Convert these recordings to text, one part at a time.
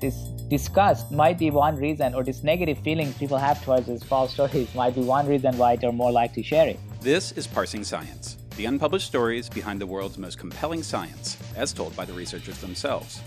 this disgust might be one reason, or this negative feeling people have towards these false stories might be one reason why they're more likely to share it. This is Parsing Science, the unpublished stories behind the world's most compelling science, as told by the researchers themselves.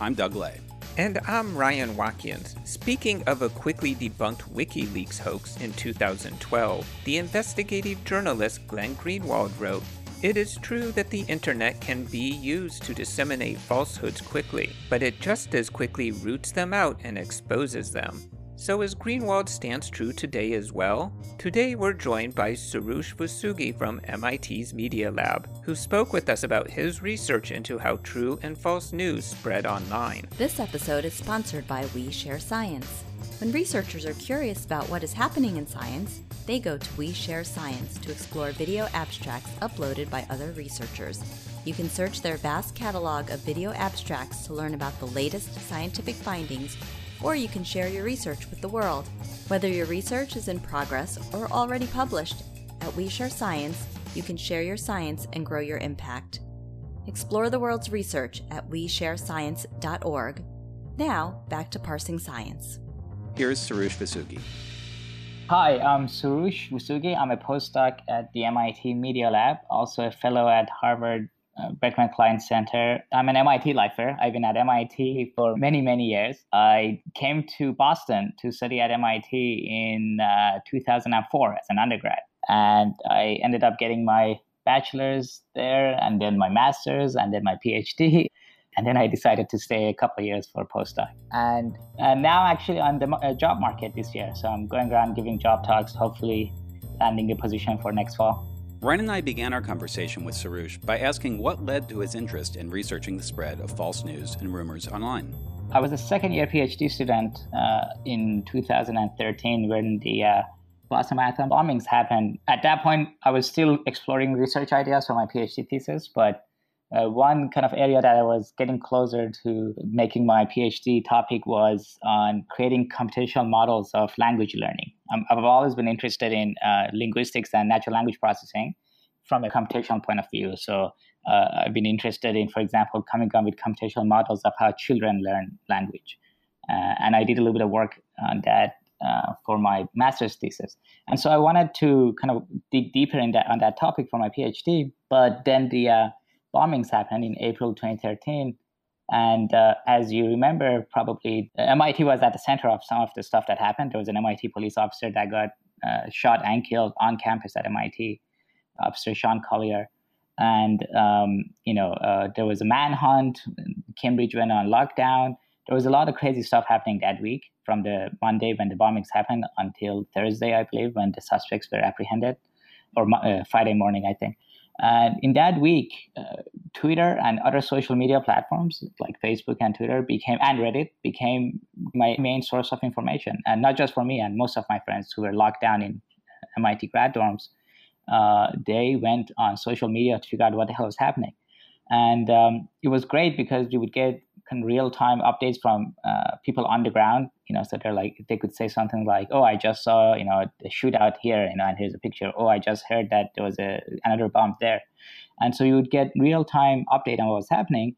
I'm Doug Leigh. And I'm Ryan Watkins. Speaking of a quickly debunked WikiLeaks hoax in 2012, the investigative journalist Glenn Greenwald wrote it is true that the internet can be used to disseminate falsehoods quickly, but it just as quickly roots them out and exposes them. So is Greenwald stance true today as well? Today we're joined by Soroush Vosoughi from MIT's Media Lab, who spoke with us about his research into how true and false news spread online. This episode is sponsored by We Share Science. When researchers are curious about what is happening in science, they go to We Share Science to explore video abstracts uploaded by other researchers. You can search their vast catalog of video abstracts to learn about the latest scientific findings, or you can share your research with the world. Whether your research is in progress or already published, at We Share Science, you can share your science and grow your impact. Explore the world's research at WeShareScience.org. Now, back to parsing science. Here's Soroush Vosoughi. Hi, I'm Soroush Vosoughi. I'm a postdoc at the MIT Media Lab, also a fellow at Harvard uh, Berkman Klein Center. I'm an MIT lifer. I've been at MIT for many, many years. I came to Boston to study at MIT in uh, 2004 as an undergrad. And I ended up getting my bachelor's there, and then my master's, and then my PhD. And then I decided to stay a couple of years for a postdoc. And, and now, actually, on the uh, job market this year. So I'm going around giving job talks, hopefully landing a position for next fall. Ryan and I began our conversation with Soroush by asking what led to his interest in researching the spread of false news and rumors online. I was a second year PhD student uh, in 2013 when the uh, Boston Marathon bombings happened. At that point, I was still exploring research ideas for my PhD thesis, but uh, one kind of area that I was getting closer to making my PhD topic was on creating computational models of language learning. Um, I've always been interested in uh, linguistics and natural language processing from a computational point of view. So uh, I've been interested in, for example, coming up with computational models of how children learn language. Uh, and I did a little bit of work on that uh, for my master's thesis. And so I wanted to kind of dig deeper in that on that topic for my PhD. But then the uh, bombings happened in April 2013. And uh, as you remember, probably MIT was at the center of some of the stuff that happened. There was an MIT police officer that got uh, shot and killed on campus at MIT, Officer Sean Collier. And, um, you know, uh, there was a manhunt. Cambridge went on lockdown. There was a lot of crazy stuff happening that week from the Monday when the bombings happened until Thursday, I believe, when the suspects were apprehended, or uh, Friday morning, I think. And in that week, uh, Twitter and other social media platforms like Facebook and Twitter became, and Reddit became my main source of information. And not just for me and most of my friends who were locked down in MIT grad dorms, uh, they went on social media to figure out what the hell was happening. And um, it was great because you would get kind of real time updates from uh, people on the ground. You know, so they're like they could say something like, "Oh, I just saw you know a shootout here," you know, and here's a picture. Oh, I just heard that there was a another bomb there, and so you would get real time update on what was happening.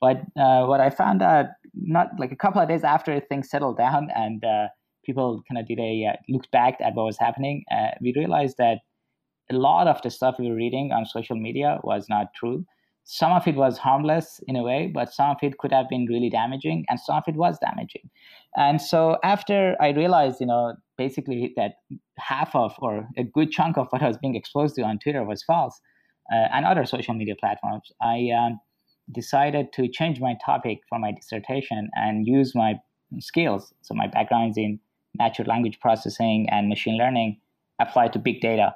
But uh, what I found out, not like a couple of days after things settled down and uh, people kind of did a uh, looked back at what was happening, uh, we realized that a lot of the stuff we were reading on social media was not true some of it was harmless in a way, but some of it could have been really damaging, and some of it was damaging. And so after I realized, you know, basically that half of or a good chunk of what I was being exposed to on Twitter was false, uh, and other social media platforms, I um, decided to change my topic for my dissertation and use my skills. So my background is in natural language processing and machine learning applied to big data.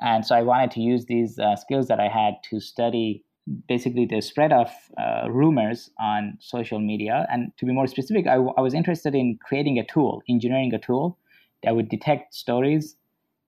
And so I wanted to use these uh, skills that I had to study basically the spread of uh, rumors on social media. And to be more specific, I, w- I was interested in creating a tool, engineering a tool that would detect stories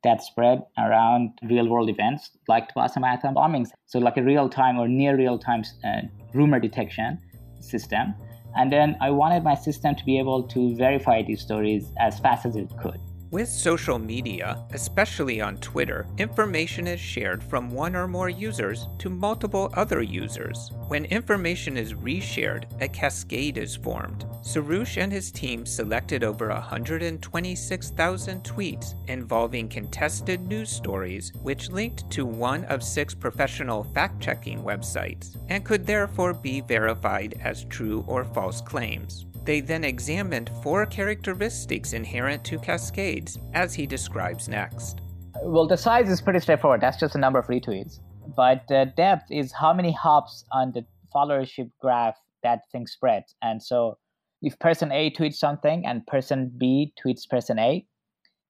that spread around real world events like the Boston Marathon bombings. So, like a real time or near real time uh, rumor detection system. And then I wanted my system to be able to verify these stories as fast as it could. With social media, especially on Twitter, information is shared from one or more users to multiple other users. When information is reshared, a cascade is formed. Soroush and his team selected over 126,000 tweets involving contested news stories, which linked to one of six professional fact checking websites, and could therefore be verified as true or false claims. They then examined four characteristics inherent to cascades, as he describes next. Well, the size is pretty straightforward. That's just the number of retweets. But the depth is how many hops on the followership graph that thing spreads. And so if person A tweets something and person B tweets person A,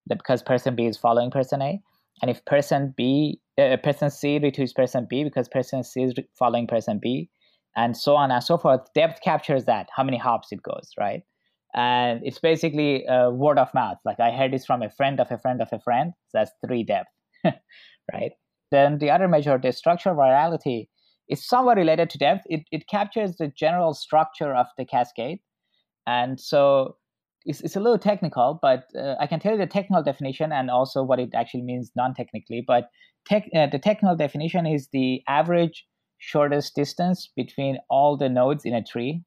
because person B is following person A, and if person B, uh, person C retweets person B because person C is following person B, and so on and so forth. Depth captures that, how many hops it goes, right? And it's basically a word of mouth. Like I heard this from a friend of a friend of a friend. So that's three depth, right? Then the other measure, the structural virality, is somewhat related to depth. It, it captures the general structure of the cascade. And so it's, it's a little technical, but uh, I can tell you the technical definition and also what it actually means non technically. But tech, uh, the technical definition is the average shortest distance between all the nodes in a tree.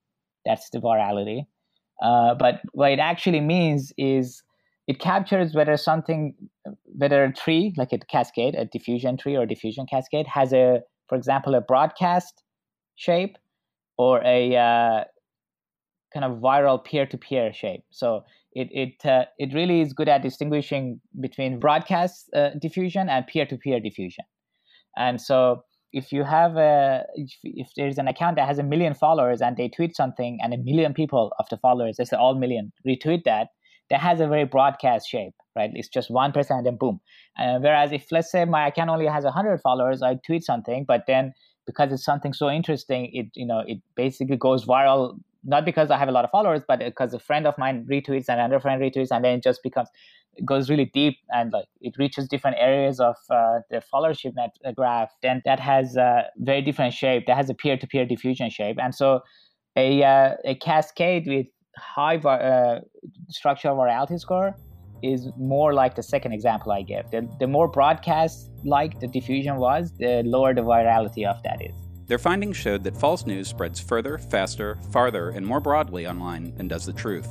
That's the virality. Uh, but what it actually means is it captures whether something, whether a tree, like a cascade, a diffusion tree or diffusion cascade, has a, for example, a broadcast shape or a uh, kind of viral peer-to-peer shape. So it it uh, it really is good at distinguishing between broadcast uh, diffusion and peer-to-peer diffusion. And so if you have a if, if, there's an account that has a million followers and they tweet something and a million people of the followers say all million retweet that that has a very broadcast shape right? It's just one person and then boom. Uh, whereas if let's say my account only has 100 followers i tweet something but then because it's something so interesting it you know it basically goes viral not because i have a lot of followers but because a friend of mine retweets and another friend retweets and then it just becomes goes really deep and like it reaches different areas of uh, the followership net uh, graph then that has a very different shape that has a peer-to-peer diffusion shape and so a, uh, a cascade with high uh, structural virality score is more like the second example I gave. The, the more broadcast like the diffusion was, the lower the virality of that is. Their findings showed that false news spreads further, faster, farther, and more broadly online than does the truth.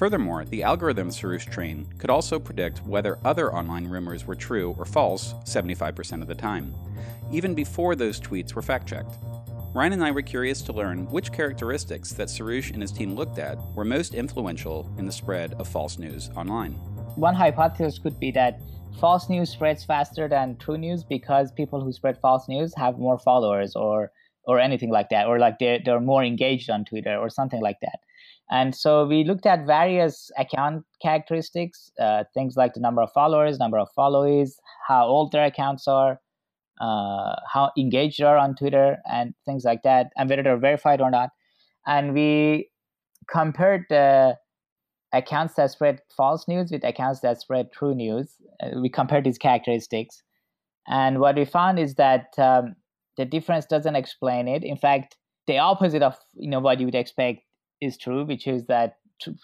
Furthermore, the algorithm Soroush trained could also predict whether other online rumors were true or false 75% of the time, even before those tweets were fact checked. Ryan and I were curious to learn which characteristics that Soroush and his team looked at were most influential in the spread of false news online. One hypothesis could be that false news spreads faster than true news because people who spread false news have more followers or or anything like that or like they're, they're more engaged on twitter or something like that and so we looked at various account characteristics, uh, things like the number of followers, number of followees, how old their accounts are, uh, how engaged they are on Twitter, and things like that, and whether they're verified or not. And we compared the accounts that spread false news with accounts that spread true news. Uh, we compared these characteristics. And what we found is that um, the difference doesn't explain it. In fact, the opposite of you know what you would expect is true, which is that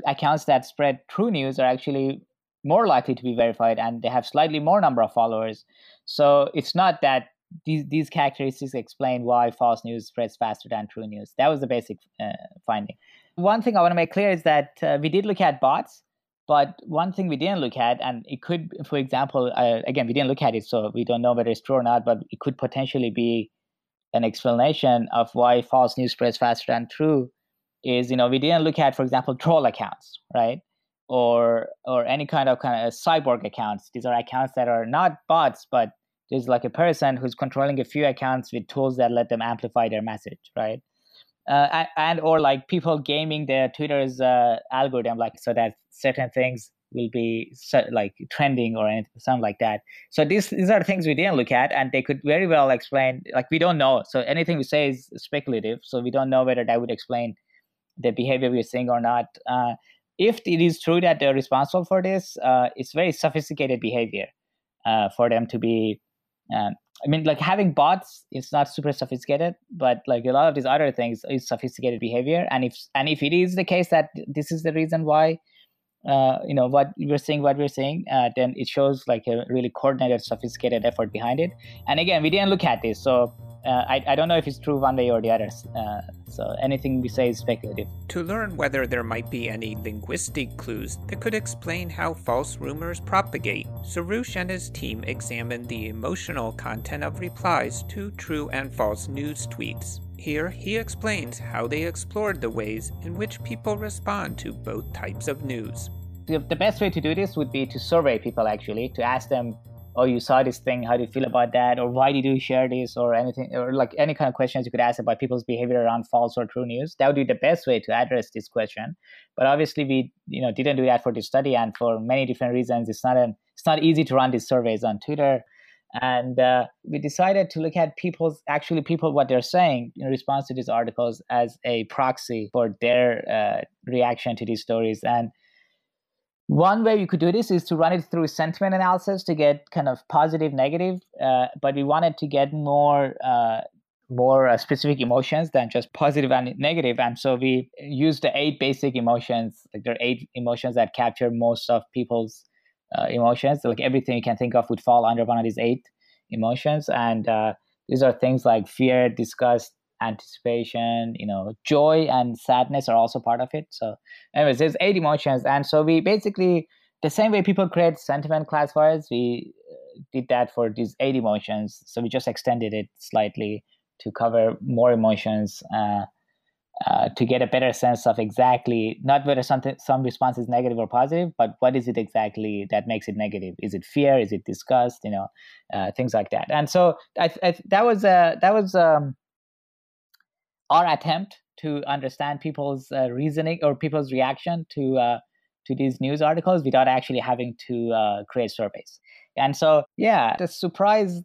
accounts that spread true news are actually more likely to be verified and they have slightly more number of followers. So it's not that these these characteristics explain why false news spreads faster than true news. That was the basic uh, finding. One thing I want to make clear is that uh, we did look at bots, but one thing we didn't look at, and it could, for example, uh, again, we didn't look at it, so we don't know whether it's true or not, but it could potentially be an explanation of why false news spreads faster than true is you know we didn't look at for example troll accounts right or or any kind of kind of cyborg accounts these are accounts that are not bots but there's like a person who's controlling a few accounts with tools that let them amplify their message right uh, and, or like people gaming their twitter's uh, algorithm like so that certain things will be like trending or anything, something like that. So these these are things we didn't look at, and they could very well explain. Like we don't know, so anything we say is speculative. So we don't know whether that would explain the behavior we're seeing or not. Uh, if it is true that they're responsible for this, uh, it's very sophisticated behavior uh, for them to be. Um, I mean, like having bots is not super sophisticated, but like a lot of these other things is sophisticated behavior. And if and if it is the case that this is the reason why uh, you know what we're seeing what we're seeing uh, then it shows like a really coordinated sophisticated effort behind it and again we didn't look at this so uh, I, I don't know if it's true one way or the other. Uh, so anything we say is speculative. To learn whether there might be any linguistic clues that could explain how false rumors propagate, Soroush and his team examined the emotional content of replies to true and false news tweets. Here, he explains how they explored the ways in which people respond to both types of news. The best way to do this would be to survey people actually, to ask them oh you saw this thing. How do you feel about that? Or why did you share this? Or anything or like any kind of questions you could ask about people's behavior around false or true news. That would be the best way to address this question. But obviously we you know didn't do that for this study and for many different reasons it's not an it's not easy to run these surveys on twitter. And uh, we decided to look at people's actually people what they're saying in response to these articles as a proxy for their uh, reaction to these stories. And one way you could do this is to run it through sentiment analysis to get kind of positive, negative, uh, but we wanted to get more uh, more uh, specific emotions than just positive and negative. And so we used the eight basic emotions. Like there are eight emotions that capture most of people's uh, emotions. So like everything you can think of would fall under one of these eight emotions. And uh, these are things like fear, disgust, anticipation you know joy and sadness are also part of it so anyways there's eight emotions and so we basically the same way people create sentiment classifiers we uh, did that for these eight emotions so we just extended it slightly to cover more emotions uh, uh, to get a better sense of exactly not whether something some response is negative or positive, but what is it exactly that makes it negative? Is it fear? Is it disgust? You know, uh, things like that. And so I, I, that was that was um, our attempt to understand people's uh, reasoning or people's reaction to uh, to these news articles without actually having to uh, create surveys. And so, yeah, the surprise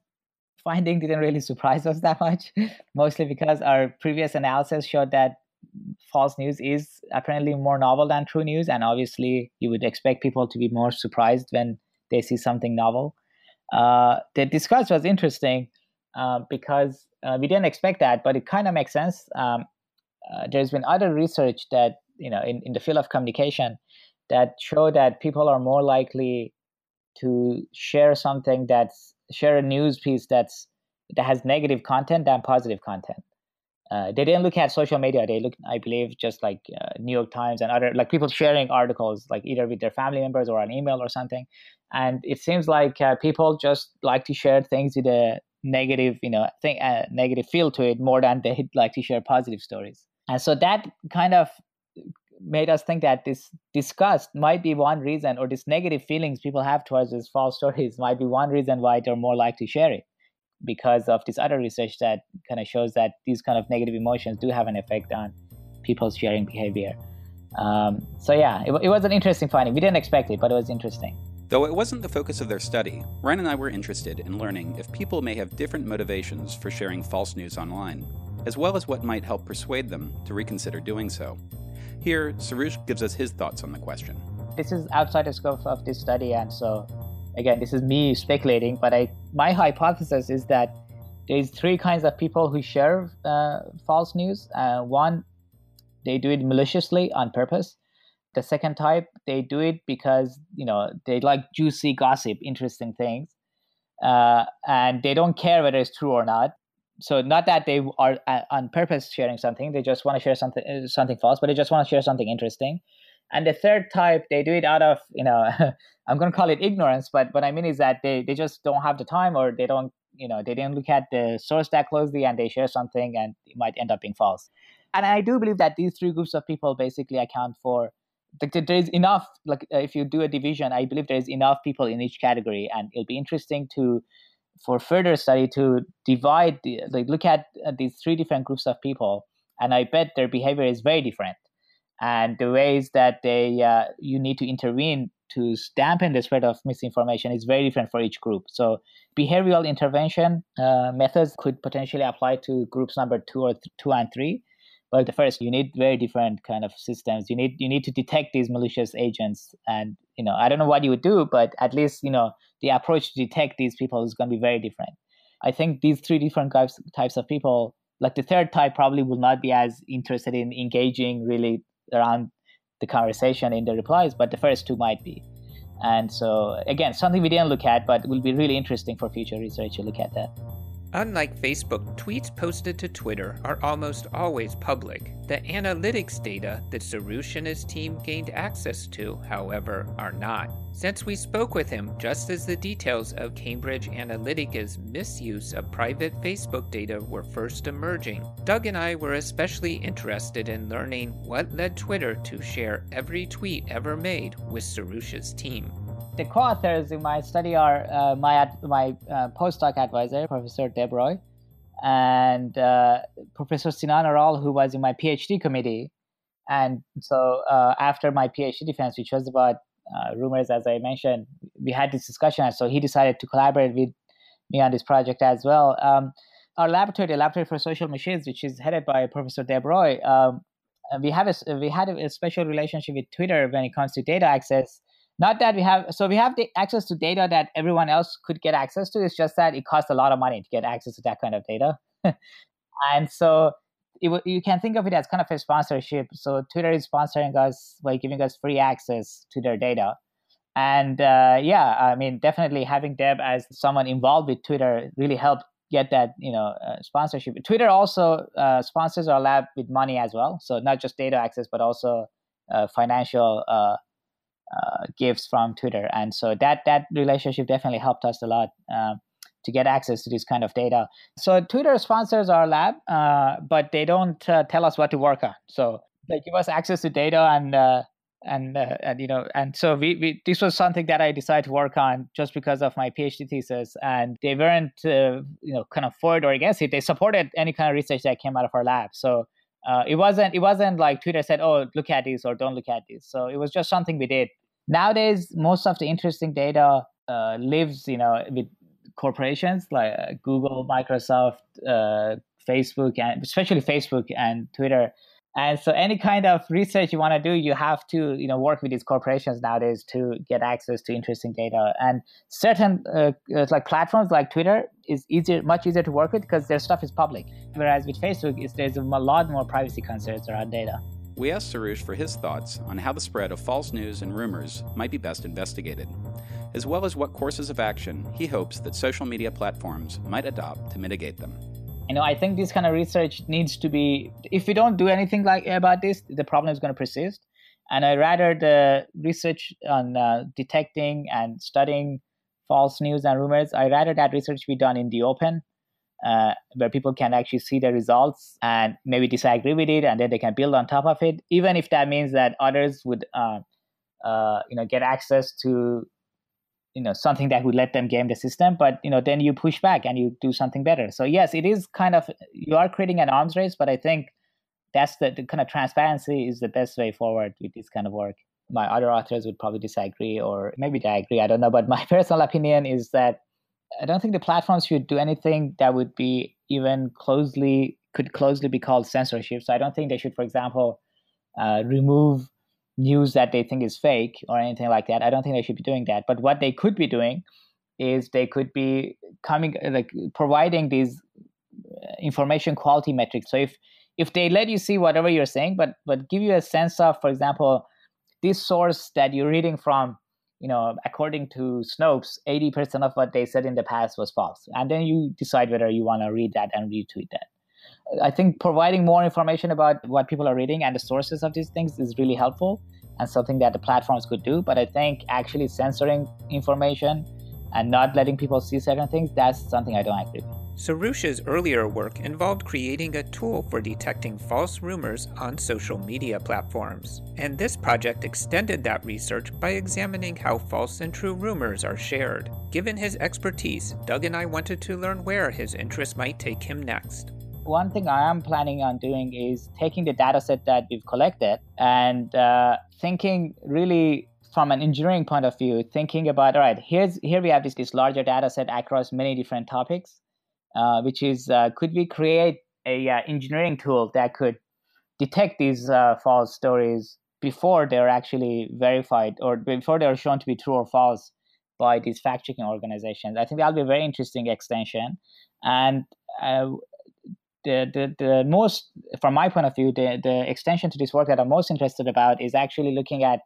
finding didn't really surprise us that much, mostly because our previous analysis showed that false news is apparently more novel than true news, and obviously, you would expect people to be more surprised when they see something novel. Uh, the discuss was interesting uh, because uh, we didn't expect that, but it kind of makes sense. Um, uh, there's been other research that you know in, in the field of communication that show that people are more likely to share something that's share a news piece that's that has negative content than positive content. Uh, they didn't look at social media. They looked, I believe, just like uh, New York Times and other like people sharing articles, like either with their family members or an email or something. And it seems like uh, people just like to share things with a negative, you know, thing, uh, negative feel to it more than they like to share positive stories. And so that kind of made us think that this disgust might be one reason, or this negative feelings people have towards these false stories might be one reason why they're more likely to share it, because of this other research that kind of shows that these kind of negative emotions do have an effect on people's sharing behavior. Um, so yeah, it, it was an interesting finding. We didn't expect it, but it was interesting. Though it wasn't the focus of their study, Ryan and I were interested in learning if people may have different motivations for sharing false news online, as well as what might help persuade them to reconsider doing so. Here, Soroush gives us his thoughts on the question. This is outside the scope of this study, and so again, this is me speculating, but I, my hypothesis is that there's three kinds of people who share uh, false news. Uh, one, they do it maliciously on purpose. The second type, they do it because you know they like juicy gossip, interesting things, uh, and they don't care whether it's true or not. So not that they are uh, on purpose sharing something; they just want to share something uh, something false, but they just want to share something interesting. And the third type, they do it out of you know, I'm going to call it ignorance, but what I mean is that they they just don't have the time or they don't you know they didn't look at the source that closely and they share something and it might end up being false. And I do believe that these three groups of people basically account for there is enough like uh, if you do a division i believe there is enough people in each category and it'll be interesting to for further study to divide the, like look at uh, these three different groups of people and i bet their behavior is very different. And the ways that they uh, you need to intervene to dampen the spread of misinformation is very different for each group. So behavioral intervention uh, methods could potentially apply to groups number two or th- two and three but the first you need very different kind of systems you need you need to detect these malicious agents and you know i don't know what you would do but at least you know the approach to detect these people is going to be very different i think these three different types types of people like the third type probably will not be as interested in engaging really around the conversation in the replies, but the first two might be. And so, again, something we didn't look at, but will be really interesting for future research to look at that. Unlike Facebook, tweets posted to Twitter are almost always public. The analytics data that Soroush and his team gained access to, however, are not. Since we spoke with him just as the details of Cambridge Analytica's misuse of private Facebook data were first emerging, Doug and I were especially interested in learning what led Twitter to share every tweet ever made with Soroush's team. The co-authors in my study are uh, my my uh, postdoc advisor, Professor Deb Roy, and uh, Professor Sinan Aral, who was in my PhD committee. And so uh, after my PhD defense, which was about uh, rumors, as I mentioned, we had this discussion. And so he decided to collaborate with me on this project as well. Um, our laboratory, the Laboratory for Social Machines, which is headed by Professor Deb Roy, um, we have a, we had a special relationship with Twitter when it comes to data access not that we have so we have the access to data that everyone else could get access to. It's just that it costs a lot of money to get access to that kind of data. And so it, you can think of it as kind of a sponsorship. So twitter is sponsoring us by giving us free access to their data. And uh, yeah i mean definitely having deb as someone involved with twitter really helped get that you know uh, sponsorship. Twitter also uh, sponsors our lab with money as well. So not just data access but also uh, financial uh, gifts from Twitter, and so that that relationship definitely helped us a lot uh, to get access to this kind of data. So Twitter sponsors our lab, uh, but they don't uh, tell us what to work on. So they give us access to data and. Uh, and uh, and you know and so we, we this was something that I decided to work on just because of my PhD thesis and they weren't you know kind of for it or against it they supported any kind of research that came out of our lab so uh, it wasn't it wasn't like Twitter said, "Oh, look at this" or "Don't look at this." So it was just something we did nowadays most of the interesting data uh, lives you know with corporations like uh, google microsoft uh, facebook and especially facebook and twitter. And so any kind of research you want to do you have to you know work with these corporations nowadays to get access to interesting data. And certain uh, uh like platforms like twitter is easier much easier to work with because their stuff is public whereas with facebook there's a lot more privacy concerns around data we asked Soroush for his thoughts on how the spread of false news and rumors might be best investigated, as well as what courses of action he hopes that social media platforms might adopt to mitigate them. You know, I think this kind of research needs to be. If we don't do anything like about this, the problem is going to persist. And I rather the research on uh, detecting and studying false news and rumors. I rather that research be done in the open uh, where people can actually see the results and maybe disagree with it, and then they can build on top of it, even if that means that others would, uh, uh, you know, get access to, you know, something that would let them game the system. But you know, then you push back and you do something better. So yes, it is kind of you are creating an arms race, but I think that's the, the kind of transparency is the best way forward with this kind of work. My other authors would probably disagree, or maybe they agree. I don't know, but my personal opinion is that I don't think the platforms should do anything that would be even closely could closely be called censorship. So I don't think they should, for example, uh, remove news that they think is fake or anything like that. I don't think they should be doing that. But what they could be doing is they could be coming like providing these uh, information quality metrics. So if if they let you see whatever you're saying, but but give you a sense of, for example, this source that you're reading from you know, according to Snopes, 80% of what they said in the past was false. And then you decide whether you want to read that and retweet that. I think providing more information about what people are reading and the sources of these things is really helpful and something that the platforms could do. But I think actually censoring information and not letting people see certain things, that's something I don't agree with. Soroush's earlier work involved creating a tool for detecting false rumors on social media platforms, and this project extended that research by examining how false and true rumors are shared. Given his expertise, Doug and I wanted to learn where his interest might take him next. One thing I am planning on doing is taking the data set that we've collected and uh, thinking really from an engineering point of view, thinking about all right, here's here we have this, this larger data set across many different topics uh, which is uh, could we create a uh, engineering tool that could detect these false stories before they're actually verified or before they're shown to be true or false by these fact checking organizations. I think that'll be a very interesting extension. And uh, the, the, the most, from my point of view, the, the extension to this work that I'm most interested about is actually looking at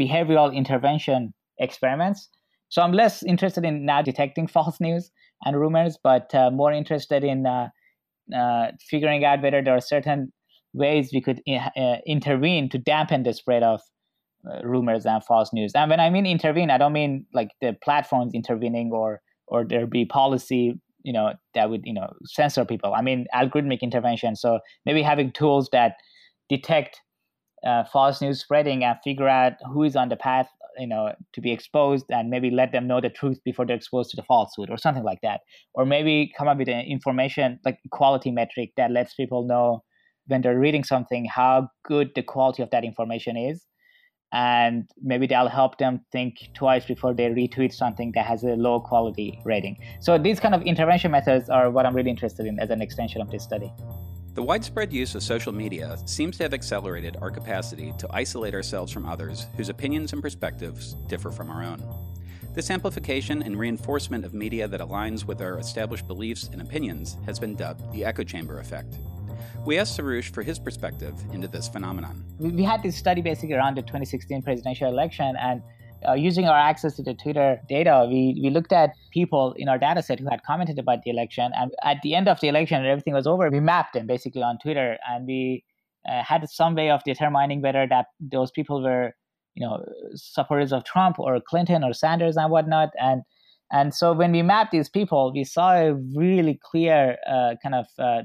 behavioral intervention experiments. So I'm less interested in now detecting false news and rumors, but uh, more interested in uh, uh, figuring out whether there are certain ways we could uh, intervene to dampen the spread of rumors and false news. And when I mean intervene, I don't mean like the platforms intervening or or there be policy you know that would you know censor people i mean algorithmic intervention so maybe having tools that detect uh, false news spreading and figure out who is on the path you know to be exposed and maybe let them know the truth before they're exposed to the falsehood or something like that or maybe come up with an information like quality metric that lets people know when they're reading something how good the quality of that information is and maybe that'll help them think twice before they retweet something that has a low quality rating. So these kind of intervention methods are what I'm really interested in as an extension of this study. The widespread use of social media seems to have accelerated our capacity to isolate ourselves from others whose opinions and perspectives differ from our own. This amplification and reinforcement of media that aligns with our established beliefs and opinions has been dubbed the echo chamber effect. We asked Soroush for his perspective into this phenomenon. We had this study basically around the 2016 presidential election, and uh, using our access to the Twitter data, we, we looked at people in our data set who had commented about the election. And at the end of the election, and everything was over, we mapped them basically on Twitter, and we uh, had some way of determining whether that those people were, you know, supporters of Trump or Clinton or Sanders and whatnot. And and so when we mapped these people, we saw a really clear uh, kind of uh,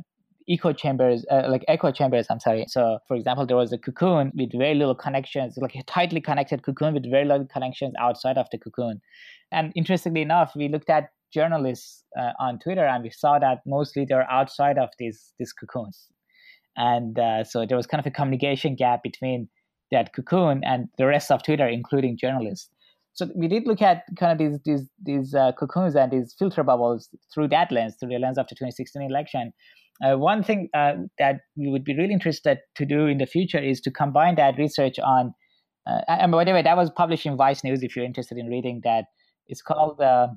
echo chambers, uh, like echo chambers, I'm sorry. So, for example, there was a cocoon with very little connections, like a tightly connected cocoon with very little connections outside of the cocoon. And interestingly enough, we looked at journalists uh, on Twitter and we saw that mostly they're outside of these, these cocoons. And uh, so there was kind of a communication gap between that cocoon and the rest of Twitter, including journalists. So we did look at kind of these these these uh, cocoons and these filter bubbles through that lens, through the lens of the 2016 election. Uh, one thing uh, that we would be really interested to do in the future is to combine that research on, uh, and by the way, that was published in Vice News if you're interested in reading that. It's called uh,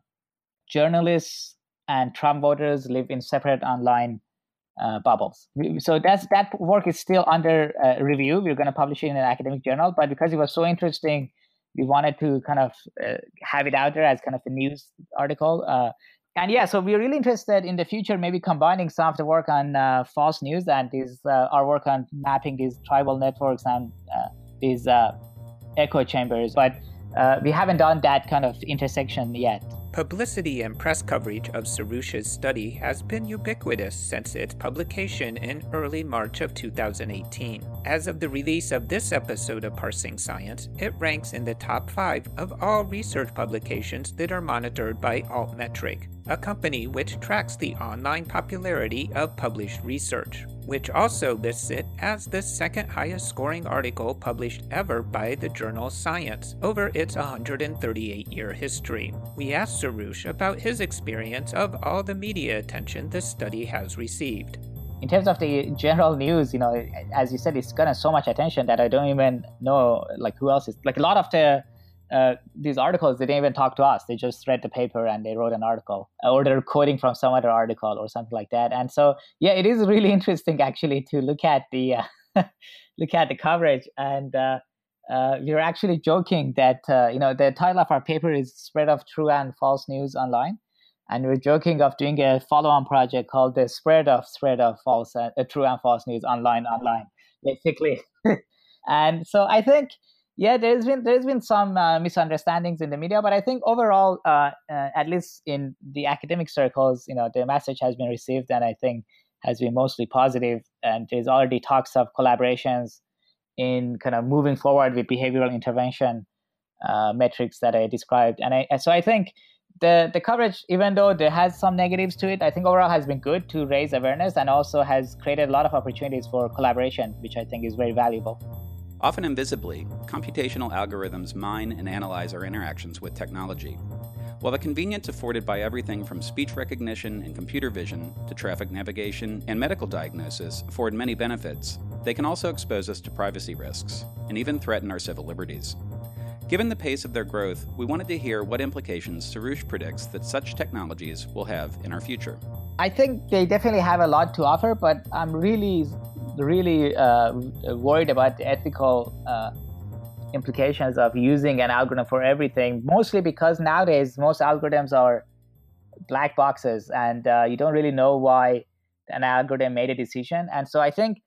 Journalists and Trump Voters Live in Separate Online uh, Bubbles. So that's that work is still under uh, review. We're going to publish it in an academic journal, but because it was so interesting, we wanted to kind of have it out there as kind of a news article and yeah, so we're really interested in the future, maybe combining some of the work on uh, false news and these uh, our work on mapping these tribal networks and uh, these uh, echo chambers. But uh, we haven't done that kind of intersection yet. Publicity and press coverage of Soroush's study has been ubiquitous since its publication in early March of 2018. As of the release of this episode of Parsing Science, it ranks in the top 5 of all research publications that are monitored by Altmetric, a company which tracks the online popularity of published research which also lists it as the second highest scoring article published ever by the journal Science over its 138 year history. We asked Soroush about his experience of all the media attention the study has received. In terms of the general news, you know, as you said, it's gotten so much attention that I don't even know like who else is like a lot of the uh, these articles they didn't even talk to us. They just read the paper and they wrote an article or they're quoting from some other article or something like that. And so yeah it is really interesting actually to look at the uh, look at the coverage. And uh, uh, are actually joking that uh, you know the title of our paper is spread of true and false news online. And we're joking of doing a follow-on project called the spread of spread of false uh, true and false news online online basically. And so i think yeah, there's been there's been some uh, misunderstandings in the media, but I think overall, uh, uh, at least in the academic circles, you know, the message has been received, and I think has been mostly positive. And there's already talks of collaborations in kind of moving forward with behavioral intervention uh, metrics that I described. And I, so I think the the coverage, even though there has some negatives to it, I think overall has been good to raise awareness and also has created a lot of opportunities for collaboration, which I think is very valuable. Often invisibly, computational algorithms mine and analyze our interactions with technology. While the convenience afforded by everything from speech recognition and computer vision to traffic navigation and medical diagnosis afford many benefits, they can also expose us to privacy risks and even threaten our civil liberties. Given the pace of their growth, we wanted to hear what implications Soroush predicts that such technologies will have in our future. I think they definitely have a lot to offer, but I'm really, really uh, worried about the ethical uh, implications of using an algorithm for everything. Mostly because nowadays most algorithms are black boxes, and uh, you don't really know why an algorithm made a decision. And so I think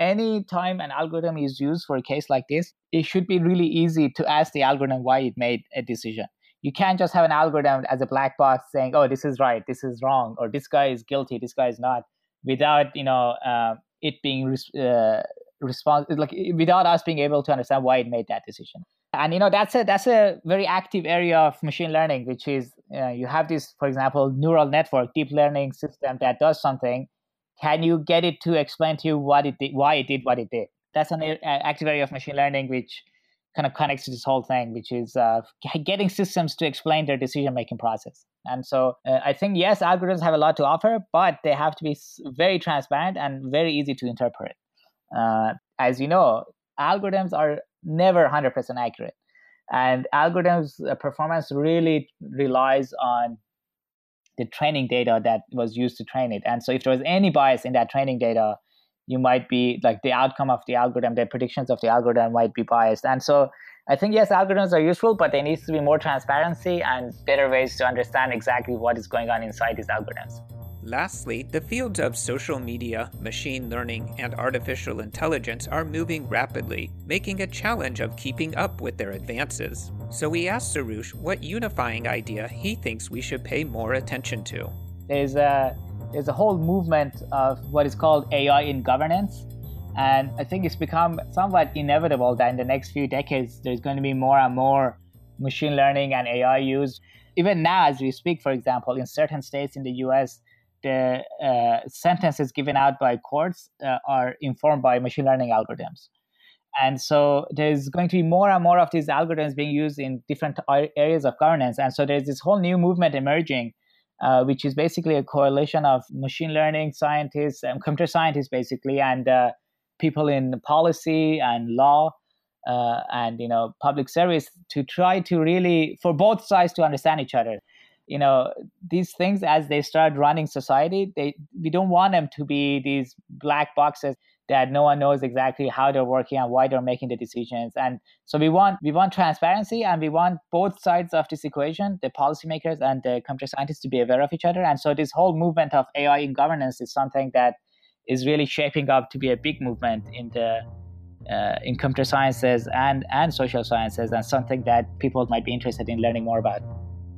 any time an algorithm is used for a case like this, it should be really easy to ask the algorithm why it made a decision you can't just have an algorithm as a black box saying, "Oh, this is right, this is wrong," or "This guy is guilty, this guy is not," without you know uh, it being uh, like without us being able to understand why it made that decision. And you know that's a that's a very active area of machine learning, which is uh, you have this, for example, neural network, deep learning system that does something. Can you get it to explain to you what it did, why it did what it did? That's an active area of machine learning, which kind of connects to this whole thing, which is uh, getting systems to explain their decision making process. And so uh, I think, yes, algorithms have a lot to offer, but they have to be very transparent and very easy to interpret. Uh, as you know, algorithms are never 100% accurate. And algorithms' uh, performance really relies on the training data that was used to train it. And so if there was any bias in that training data, you might be like the outcome of the algorithm, the predictions of the algorithm might be biased. And so I think yes, algorithms are useful, but there needs to be more transparency and better ways to understand exactly what is going on inside these algorithms. Lastly, the fields of social media, machine learning, and artificial intelligence are moving rapidly, making a challenge of keeping up with their advances. So we asked Soroush what unifying idea he thinks we should pay more attention to. There's a there's a whole movement of what is called AI in governance. And I think it's become somewhat inevitable that in the next few decades, there's going to be more and more machine learning and AI used. Even now, as we speak, for example, in certain states in the US, the uh, sentences given out by courts uh, are informed by machine learning algorithms. And so there's going to be more and more of these algorithms being used in different areas of governance. And so there's this whole new movement emerging uh, which is basically a coalition of machine learning scientists and computer scientists, basically, and uh, people in policy and law uh, and you know public service to try to really for both sides to understand each other. You know these things as they start running society, they we don't want them to be these black boxes that no one knows exactly how they're working and why they're making the decisions. And so we want we want transparency and we want both sides of this equation, the policymakers and the computer scientists, to be aware of each other. And so this whole movement of AI in governance is something that is really shaping up to be a big movement in the uh, in computer sciences and and social sciences, and something that people might be interested in learning more about.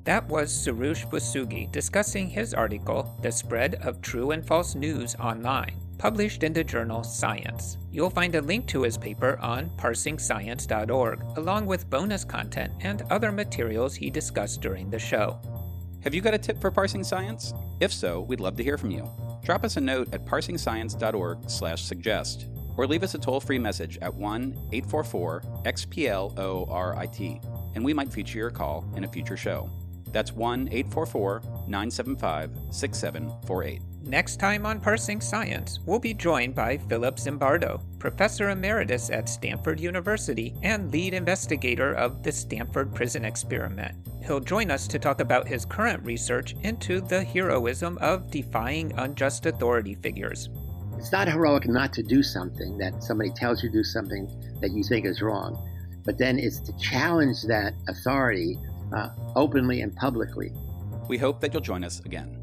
That was Soroush Vosoughi discussing his article, The Spread of True and False News Online published in the journal Science. You'll find a link to his paper on parsingscience.org, along with bonus content and other materials he discussed during the show. Have you got a tip for parsing science? If so, we'd love to hear from you. Drop us a note at parsingscience.org slash suggest, or leave us a toll-free message at 1-844-XPLORIT and we might feature your call in a future show. That's 1-844-975-6748. Next time on Parsing Science, we'll be joined by Philip Zimbardo, Professor Emeritus at Stanford University and lead investigator of the Stanford Prison Experiment. He'll join us to talk about his current research into the heroism of defying unjust authority figures. It's not heroic not to do something that somebody tells you to do something that you think is wrong, but then it's to challenge that authority uh, openly and publicly. We hope that you'll join us again.